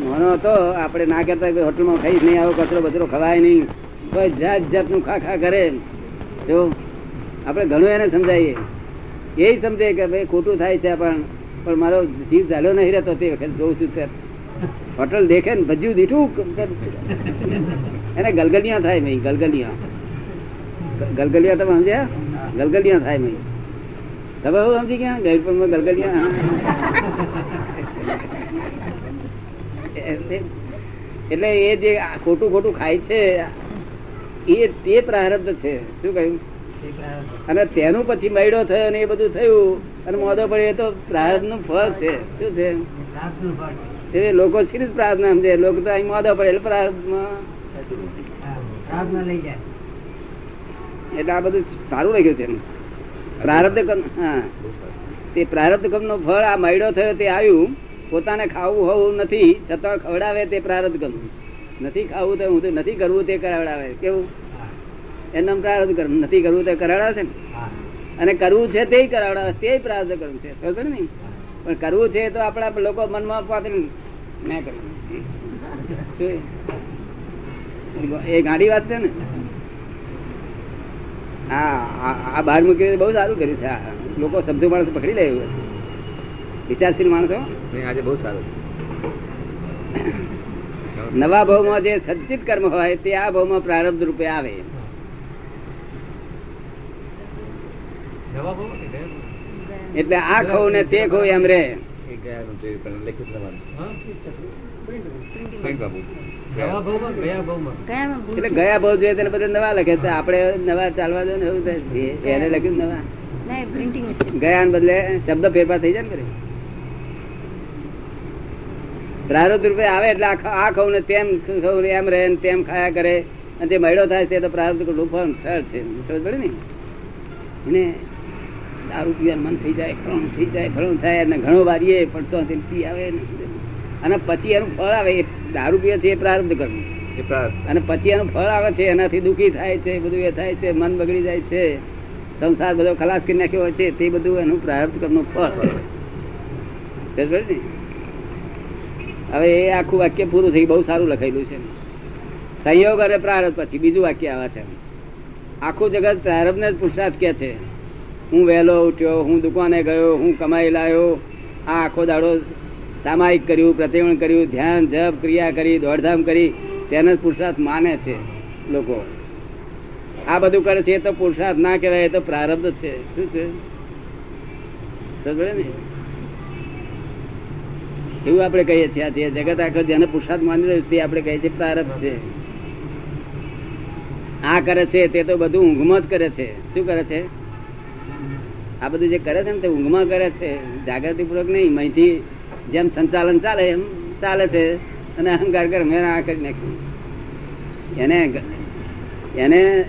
નાનો હતો આપણે ના કરતા હોટલમાં ખાઈ નહીં આવો, કચરો બચરો ખવાય નહીં. કોઈ જાત જાતનું ખા ખા કરે. જો, આપણે ઘણું એને સમજાવીએ એ સમજે કે ભાઈ ખોટું થાય છે પણ પણ મારો જીવ ચાલ્યો નહીં રહેતો તે વખત જોઉં છું ત્યારે હોટલ દેખે ને ભજ્યું દીઠું એને ગલગલિયા થાય ભાઈ, ગલગલિયા. ગલગલિયા તમે સમજ્યા? ગલગલિયા થાય ભાઈ. તમે એવું સમજી ગયા? ગઈડપુરમાં ગલગલિયા એટલે એ જે ખોટું ખોટું ખાય છે એ તે પ્રારબ્ધ છે. શું કહ્યું? અને તેનું પછી મૈડો થયો ને એ બધું થયું અને મોદો પડ્યો એ તો પ્રારબ્ધનું ફળ છે. શું છે? એ લોકો સિરીજ પ્રાર્થના સમજે? લોકો તો અહીં મોદો પડે એટલે પ્રારબ્ધમાં. એટલે આ બધું સારું લાગ્યું છે પ્રારબ્ધ હા. તે પ્રારબ્ધ કર્મ નો ફળ આ મૈડો થયો તે આવ્યું. પોતાને ખાવું હોવું નથી છતાં ખવડાવે તે પ્રારબ્ધ કરવું. નથી ખાવું તો હું તો નથી કરવું તે કરાવડાવે. કેવું? એનું પ્રારબ્ધ કરવું નથી કરવું તે કરાવડાવે છે ને અને કરવું છે તે કરાવડાવે તે પ્રારબ્ધ કરવું છે. ખબર ને? પણ કરવું છે તો આપણા લોકો મનમાં પાત્ર મેં કર્યું એ? ગાડી વાત છે ને? હા આ- આ બહાર મૂકી બહુ સારું કર્યું છે. લોકો સમજુ માણસ પકડી લે એવું. વિચારશીલ માણસો. આજે બહુ સારું. નવા ભાવમાં જે સચ્ચિત કર્મ હોય તે આ ભાવમાં પ્રારબ્ધ રૂપે આવે. એટલે આ ખવ ને તે ખવ એમ રે. તે એટલે ગયા ભાવ જોઈએ તેને બધા નવા લખે છે. આપણે નવા ચાલવા દો ને એવું એને લખ્યું નવા. ગયા બદલે શબ્દ ફેરફાર થઈ જાય ને કરે પ્રારબ્ધ રૂપે આવે એટલે આ ખવું ને તેમ ખવું એમ રહે ને તેમ ખાયા કરે. અને તે મહિડો થાય તે તો પ્રારબ્ધ રૂપ સર છે. સમજ પડે ને? એને દારૂ પીવાનું મન થઈ જાય ફળું થઈ જાય ફળું થાય અને ઘણો વારીએ પડતો પી આવે. અને પછી એનું ફળ આવે. એ દારૂ પીવે છે એ પ્રારબ્ધ કરવું. અને પછી એનું ફળ આવે છે એનાથી દુઃખી થાય છે બધું એ થાય છે મન બગડી જાય છે. સંસાર બધો ખલાસ કરી નાખ્યો હોય છે તે બધું એનું પ્રારબ્ધ કરનું ફળ. ને? હવે એ આખું વાક્ય પૂરું થઈ બહુ સારું લખેલું છે. સંયોગ અને પ્રારબ્ધ પછી બીજું વાક્ય આવે છે. આખું જગત પ્રારબ્ધને જ પુરુષાર્થ કે છે. હું વહેલો ઉઠ્યો, હું દુકાને ગયો, હું કમાઈ લાવ્યો આ આખો દાડો સામાયિક કર્યું પ્રતિબંધ કર્યું, ધ્યાન, જપ, ક્રિયા કરી, દોડધામ કરી. તેને જ પુરુષાર્થ માને છે લોકો. આ બધું કરે છે એ તો પુરુષાર્થ ના કહેવાય, એ તો પ્રારબ્ધ છે. શું છે? સમજ ને? એવું આપણે કહીએ છીએ જે જગત આખો જેને પુરુષાર્થ માની રહ્યું તે આપણે કહીએ છીએ પ્રારબ્ધ છે. આ કરે છે તે તો બધું ઊંઘમાં જ કરે છે. શું કરે છે? આ બધું જે કરે છે ને તે ઊંઘમાં કરે છે. જાગૃતિ પૂર્વક નહીં અહીંથી જેમ સંચાલન ચાલે એમ ચાલે છે. અને અહંકાર કર મેં આ કરી નાખ્યું. એને એને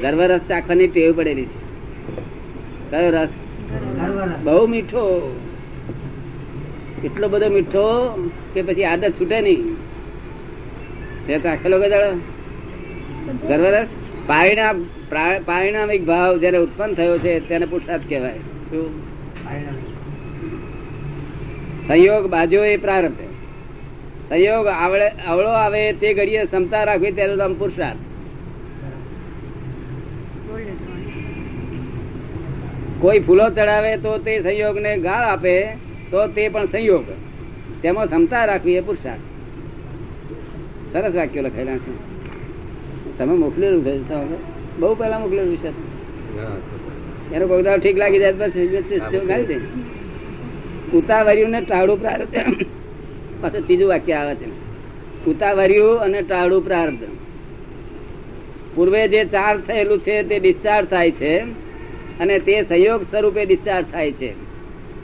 ગર્વ રસ ચાખવાની ટેવ પડેલી છે. કયો રસ? બહુ મીઠો. એટલો બધો મીઠો કે પછી આદત છૂટે નહીં. તે ચાખેલો ગજાડો ગર્વરસ? પારિણામ પારિણામિક ભાવ જયારે ઉત્પન્ન થયો છે તેને પુરુષાર્થ કહેવાય. શું? સંયોગ બાજુ એ પ્રારંભે. સંયોગ આવડે અવળો આવે તે ઘડીએ ક્ષમતા રાખવી તેનું નામ પુરુષાર્થ કોઈ ફૂલો ચડાવે તો તે સંયોગને ગાળ આપે તો તે પણ સંયોગ. તેમાં ક્ષમતા રાખવી એ પુરુષાર્થ. સરસ વાક્યો લખેલા છે. તમે મોકલેલું બહુ પહેલા મોકલેલું છે. એનો કોઈ ઠીક લાગી જાય તો પછી દે. ઉતાવર્યું ને ટાળું પ્રારબ્ધ. પાછું ત્રીજું વાક્ય આવે છે. ઉતાવર્યું અને ટાળું પ્રારબ્ધ. પૂર્વે જે ચાર્જ થયેલું છે તે ડિસ્ચાર્જ થાય છે અને તે સંયોગ સ્વરૂપે ડિસ્ચાર્જ થાય છે.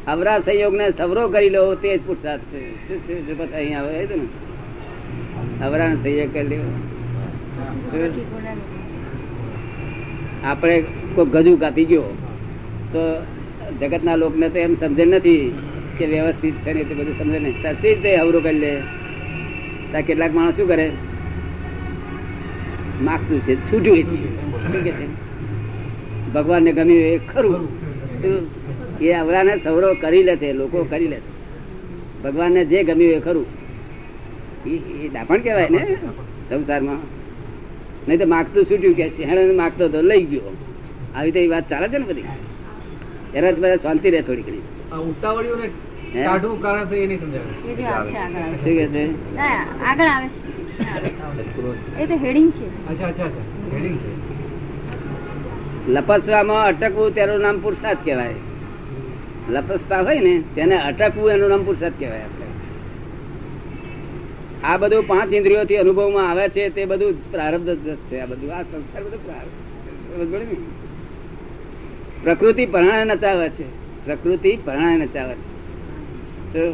અવરા સંયોગને સવરો કરી લો, તે જ પુરુષાર્થ છે. શું છે? જો પછી અહીં આવે ને. અવરાનો સંયોગ કરી લેવો આપણે કોઈ ગજુ કાપી ગયો, તો જગતના લોકને તો એમ સમજે નથી કે વ્યવસ્થિત છે ને તે બધું સમજે નહીં. ત્યાં સી રીતે અવરો કરી લે? ત્યાં કેટલાક માણસ શું કરે? માગતું છે છૂટ્યું છે. ભગવાનને ગમ્યું એ ખરું. શું? એ અવરાને સવરો કરી લે છે લોકો કરી લે છે. ભગવાનને જે ગમ્યું એ ખરું. એ દાપણ કહેવાય ને સંસારમાં. નહીં તો માગતું છૂટ્યું કે છે માગતો તો લઈ ગયો. આવી તો એ વાત ચાલે છે ને બધી? એના બધા શાંતિ રહે થોડી ઘણી. ઉતાવળીઓને? કારણ તો એ નહીં શું છે? ના, આગળ આવે છે. એ તો હેડિંગ છે. અચ્છા અચ્છા અચ્છા. heading છે. લપસવામાં અટકવું તેનું નામ પુરુષાર્થ કહેવાય. લપસતા હોય ને, તેને અટકવું એનું નામ પુરુષાર્થ કહેવાય આપણે. આ બધું પાંચ ઇન્દ્રિયોથી અનુભવમાં આવે છે, તે બધું પ્રારબ્ધ છે, આ બધું. આ સંસ્કાર બધું પ્રારબ્ધ? પ્રકૃતિ પરણાય નચાવે છે. પ્રકૃતિ પરણાય નચાવે છે.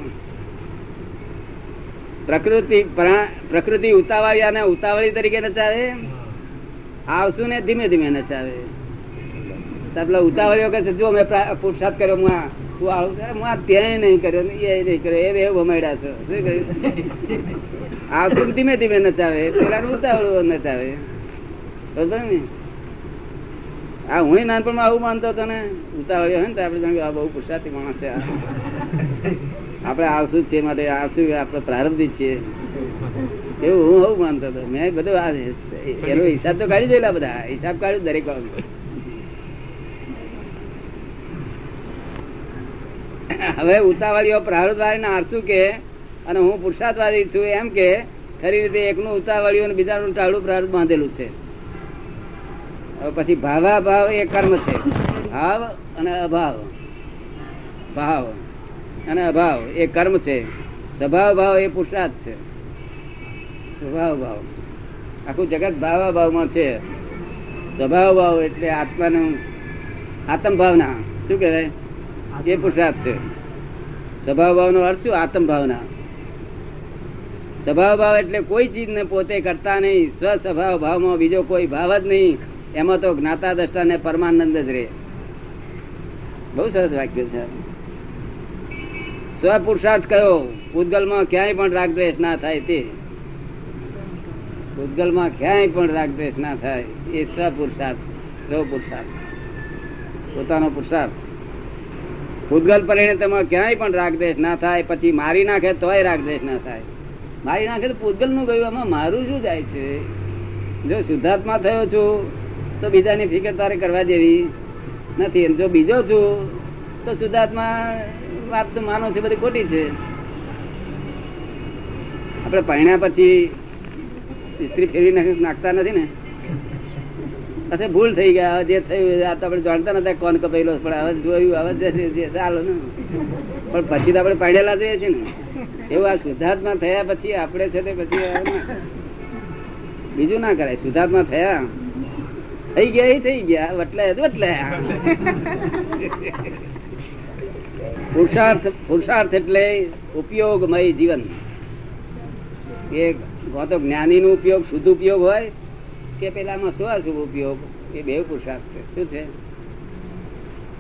પ્રકૃતિ પ્રકૃતિ ઉતાવળી અને ઉતાવળી તરીકે નચાવે? આવશું ને ધીમે ધીમે નચાવે. પેલા ઉતાવળીઓ કહે છે, જો મેં પ્રા- પુરુષાર્થ કર્યો, હું આ તું હું આ છો. ને ધીમે ધીમે નચાવે પેલા ઉતાવળું નચાવે. આ હું નાનપણમાં આવું માનતો હતો ને, ઉતાવળ્યો હોય ને તો આપણે જાણીએ આ બહુ પુરસાતી માણસ છે. આપણે જ છીએ માટે આવશું આપણે પ્રારંભિત છે એવું હું હું માનતો હતો. મેં બધું આ એનો હિસાબ તો કાઢી દેલા બધા. હિસાબ કાઢ્યું દરેક બાબત હવે ઉતાવળીઓ પ્રારબ્ધવાળી આરસુ કે અને હું પુરુષાર્થવાદી છું એમ કે ખરી રીતે એકનું ઉતાવળીઓ અને બીજાનું ટાળું પ્રારબ્ધ બાંધેલું છે. પછી ભાવા ભાવ એ કર્મ છે. ભાવ અને અભાવ. ભાવ અને અભાવ એ કર્મ છે. સ્વભાવ ભાવ એ પુરુષાર્થ છે. સ્વભાવ ભાવ. આખું જગત ભાવા ભાવમાં છે. સ્વભાવ ભાવ એટલે આત્માનું આત્મ ભાવના શું કહેવાય? એ પુરુષાર્થ છે. સ્વભાવ ભાવનો અર્થ શું? આત્મ ભાવના સ્વભાવ ભાવ એટલે કોઈ ચીજને પોતે કરતા નહીં. સ્વ સ્વભાવ ભાવમાં બીજો કોઈ ભાવ જ નહીં. એમાં તો જ્ઞાતા, દ્રષ્ટા ને પરમાનંદ જ રહે. બહુ સરસ વાક્ય છે. સ્વપુરુષાર્થ કયો? પૂતગલમાં ક્યાંય પણ રાગ દ્વેષ ના થાય તે. પૂતગલમાં ક્યાંય પણ રાગ દ્વેષ ના થાય. એ સ્વપુરુષાર્થ સ્વ પુરુષાર્થ પોતાનો પુરુષાર્થ. પૂતગલ તમારે ક્યાંય પણ રાગ દ્વેષ ના થાય, પછી મારી નાખે તોય રાગ દ્વેષ ના થાય. મારી નાખે તો ભૂતગલનું ગયું, આમાં મારું શું જાય છે? જો શુદ્ધાત્મા થયો છું, તો બીજાની ફિકર તારે કરવા જેવી નથી. જો બીજો છું, તો શુદ્ધાત્મા વાત તો માનો છે, બધી ખોટી છે. આપણે પહેણ્યા પછી સ્ત્રી નાખ- નાખતા નથી ને? પછી ભૂલ થઈ ગયા જે થયું આપણે જાણતા નતા કોણ કપાયેલો પણ હવે જોયું, હવે જે ચાલો ને. પણ પછી તો આપણે પાડેલા જઈએ છીએ ને. એવું આ શુદ્ધાત્મા થયા પછી આપણે છે તે પછી. બીજું ના કરાય, શુદ્ધાત્મા થયા. થઈ ગયા, એ થઈ ગયા વટલે વટલાયા. પુરુષાર્થ પુરુષાર્થ એટલે ઉપયોગમય જીવન. એ તો જ્ઞાની નો ઉપયોગ, શુદ્ધ ઉપયોગ હોય કે પેલામાં અશુભ ઉપયોગ? એ બે પુરુષાર્થ છે. શું છે?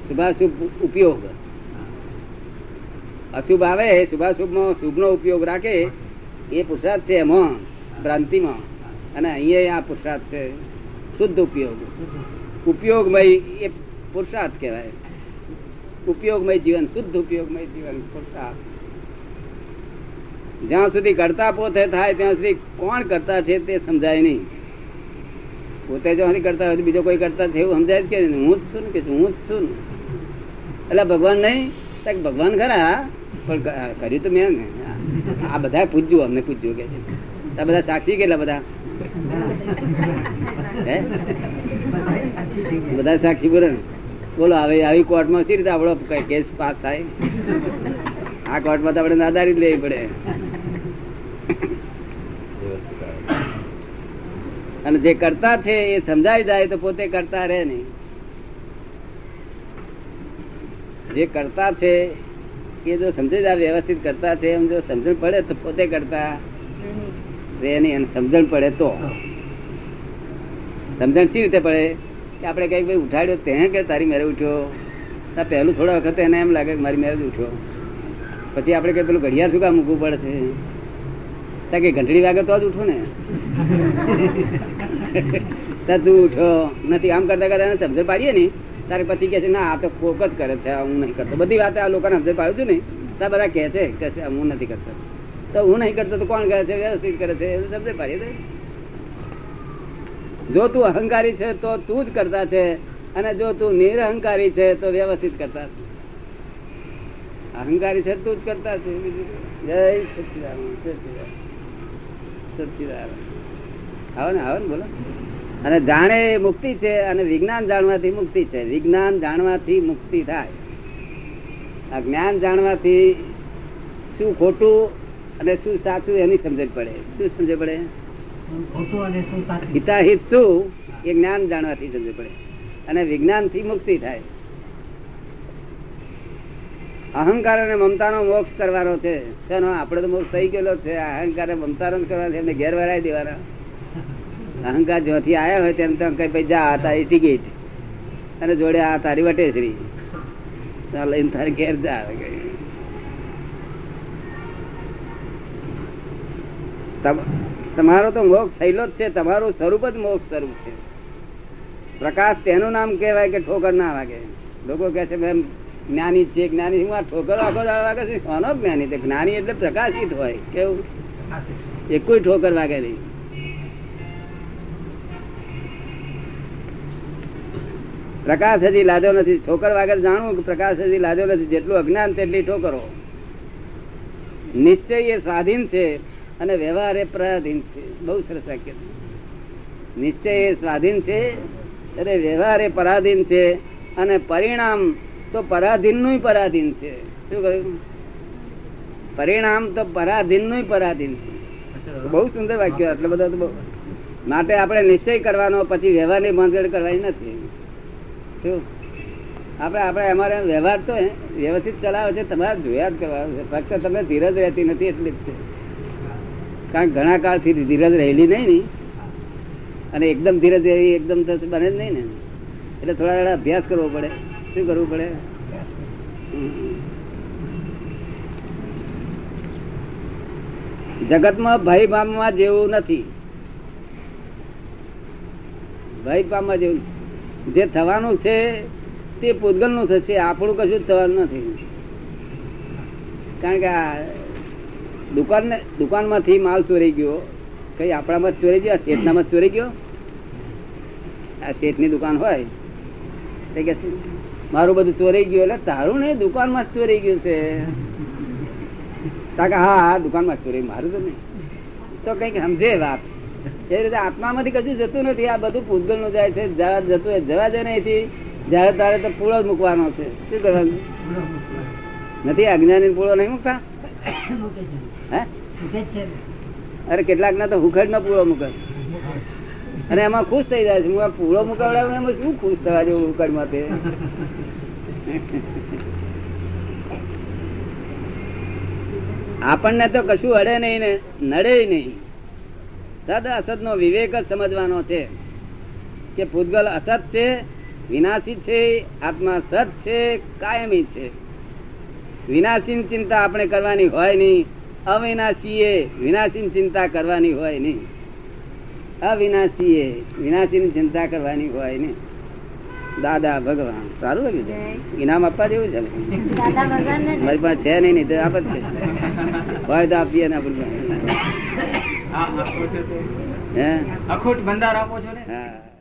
શુભાશુભ ઉપયોગ. અશુભ આવે, શુભાશુભમાં શુભનો ઉપયોગ રાખે, એ પુરુષાર્થ છે એમાં, ભ્રાંતિમાં. અને અહીંયા આ પુરુષાર્થ છે, શુદ્ધ ઉપયોગ. ઉપયોગમય એ પુરુષાર્થ કહેવાય. ઉપયોગમય જીવન, શુદ્ધ ઉપયોગમય જીવન, પુરુષાર્થ. જ્યાં સુધી કરતા પોતે થાય, ત્યાં સુધી કોણ કરતા છે તે સમજાય નહીં. પોતે જો સુધી કરતા હોય બીજો કોઈ કરતા છે એવું સમજાય કે. હું જ છું ને કે હું જ છું એટલે ભગવાન નહીં ભગવાન ખરા, પણ કર્યું તો મેં ને. આ બધા પૂછજો અમને પૂછજો કે આ બધા સાક્ષી કેટલા બધા? બધા સાક્ષી બોલે બોલો, હવે આવી કોર્ટમાં સી રીતે આપણો કેસ પાસ થાય? આ કોર્ટમાં તો આપણે નાદારી જ લેવી પડે વ્યવસ્થિત આવે. અને જે કરતા છે એ સમજાઈ જાય તો પોતે કરતા રહે નહીં. જે કરતા છે એ જો સમજાઈ જાય વ્યવસ્થિત કરતા છે, એમ જો સમજણ પડે તો પોતે કરતા રહે નહીં અને સમજણ પડે તો. સમજણ સી રીતે પડે? કે આપણે કંઈક ભાઈ ઉઠાડ્યો તે કે તારી મેરે ઉઠ્યો? તો પહેલું થોડા વખત એને એમ લાગે કે મારી મેરે ઉઠ્યો. પછી આપણે કઈ પેલું ઘડિયાળ શું કામ મૂકવું પડે છે? કે ઘંટડી વાગે તો જ ઉઠો ને. તું ઉઠો. નથી, આમ કરતા કરતા સમજણ પાડીએ ને, તારે પછી કે છે, ના, આ તો કોક જ કરે છે હું નહીં કરતો. બધી વાત આ લોકોને સમજણ પાડું છું ને ત્યાં બધા કહે છે, કે હું નથી કરતો. તો હું નહીં કરતો તો કોણ કરે છે, વ્યવસ્થિત કરે છે એવું સમજે પાડીએ જો તું અહંકારી છે, તો તું જ કરતા છે, અને જો તું નિરહંકારી છે, તો વ્યવસ્થિત કરતા છે. અહંકારી છે, તું જ કરતા છે. જય સચિદાન સચિદાનંદ આવો. ને આવો ને બોલો. અને જાણે મુક્તિ છે અને વિજ્ઞાન જાણવાથી મુક્તિ છે. વિજ્ઞાન જાણવાથી મુક્તિ થાય. આ જ્ઞાન જાણવાથી શું ખોટું અને શું સાચું એની સમજણ પડે. શું સમજણ પડે? ખોટું અને શું સાચું? હિતાહિત શું? એ જ્ઞાન જાણવાથી સમજણ પડે. અને વિજ્ઞાનથી મુક્તિ થાય. અહંકાર અને મમતાનો મોક્ષ કરવાનો છે. શેનો? આપણે તો મોક્ષ થઈ ગયેલો છે. અહંકાર અને મમતાનો કરવાનો છે. એમને ઘેર વરાઈ દેવાના. અહંકાર જ્યાંથી આવ્યા હોય તેમ તો કઈ ભાઈ, જા તારી ટિકિટ. અને જોડે, આ તારી વટેશ્રી. લઈને તારે ઘેર જા. તમારો તો મોક્ષ થયેલો જ છે. તમારું સ્વરૂપ જ મોક્ષ સ્વરૂપ છે. પ્રકાશ તેનું નામ કહેવાય કે ઠોકર ના વાગે. લોકો કહે છે, મેમ જ્ઞાની છે, જ્ઞાની હું આ ઠોકર આખો દાડો વાગે છે, કોનો જ્ઞાની? તે જ્ઞાની એટલે પ્રકાશિત હોય, કેવું? એ કોઈ ઠોકર વાગે નહીં. પ્રકાશ હજી લાદ્યો નથી. ઠોકર વાગે જાણવું કે પ્રકાશ હજી લાદ્યો નથી. જેટલું અજ્ઞાન તેટલી ઠોકરો. નિશ્ચય એ સ્વાધીન છે અને વ્યવહાર એ પરાધીન છે. બહુ સરસ વાક્ય છે. નિશ્ચય એ સ્વાધીન છે અને વ્યવહાર એ પરાધીન છે અને પરિણામ તો પરાધીનનું પરાધીન છે. શું કહ્યું? પરિણામ તો પરાધીનનું પરાધીન છે. બહુ સુંદર વાક્ય એટલે બધા તો બહુ. માટે આપણે નિશ્ચય કરવાનો પછી વ્યવહારની બાંધગડ કરવાની નથી. શું? આપણે આપણે અમારે વ્યવહાર તો વ્યવસ્થિત ચલાવે છે તમારે જોયા જ કરવાનો છે. ફક્ત તમને ધીરજ રહેતી નથી એટલી જ છે. કારણ ઘણા કાળથી ધીરજ રહેલી નહીં ને. અને એકદમ ધીરજ રહેવી એકદમ બને જ નહીં ને. એટલે થોડા થોડા અભ્યાસ કરવો પડે. શું કરવું પડે? જગતમાં ભય પામવા જેવું નથી. ભય પામવા જેવું જે થવાનું છે તે પૂતગલનું થશે. આપણું કશું જ થવાનું નથી. કારણ કે આ દુકાન દુકાનમાંથી માલ ચોરી ગયો. કઈ આપણામાં જ ચોરી ગયો? આ શેઠનામાં જ ચોરી ગયો? આ શેઠની દુકાન હોય. તે કે મારું બધું ચોરી ગયું એટલે તારું ને દુકાનમાં જ ચોરી ગયું છે. કાકા હા હા દુકાનમાં જ ચોરી મારું તો નહીં. તો કંઈક સમજે વાત એ રીતે આત્મામાંથી કશું જતું નથી આ બધું પૂતગલનું જાય છે જવા જતું જવા દે નહીં જયારે તારે તો પૂળો જ મૂકવાનો છે. શું કરવાનું? નથી અજ્ઞાની પૂળો નહીં મૂકતા? હે? અરે કેટલાક ના તો હુખડ નો પૂળો મૂકે અને એમાં ખુશ થઈ જાય છે. હું પૂળો મુકાવડાવું એમાં શું ખુશ થવા જેવું હુખડ માટે આપણને તો કશું અડે નહીં ને, નડે નહીં. સદ અસત નો વિવેક જ સમજવાનો છે કે ભૂતગલ અસત છે, વિનાશી છે, આત્મા સત છે, કાયમી છે. વિનાશી ચિંતા આપણે કરવાની હોય નહીં, અવિનાશીએ વિનાશી ચિંતા કરવાની હોય નહીં. અવિનાશીએ વિનાશી ચિંતા કરવાની હોય ને. દાદા ભગવાન. સારું લાગ્યું છે? ઇનામ આપવા જેવું છે? ને? ને મારી પાસે છે નહીં નહીં તો આપત. હોય તો આપીએ ને આપણે હે અખોટ બંધાર આપો છો ને? હા.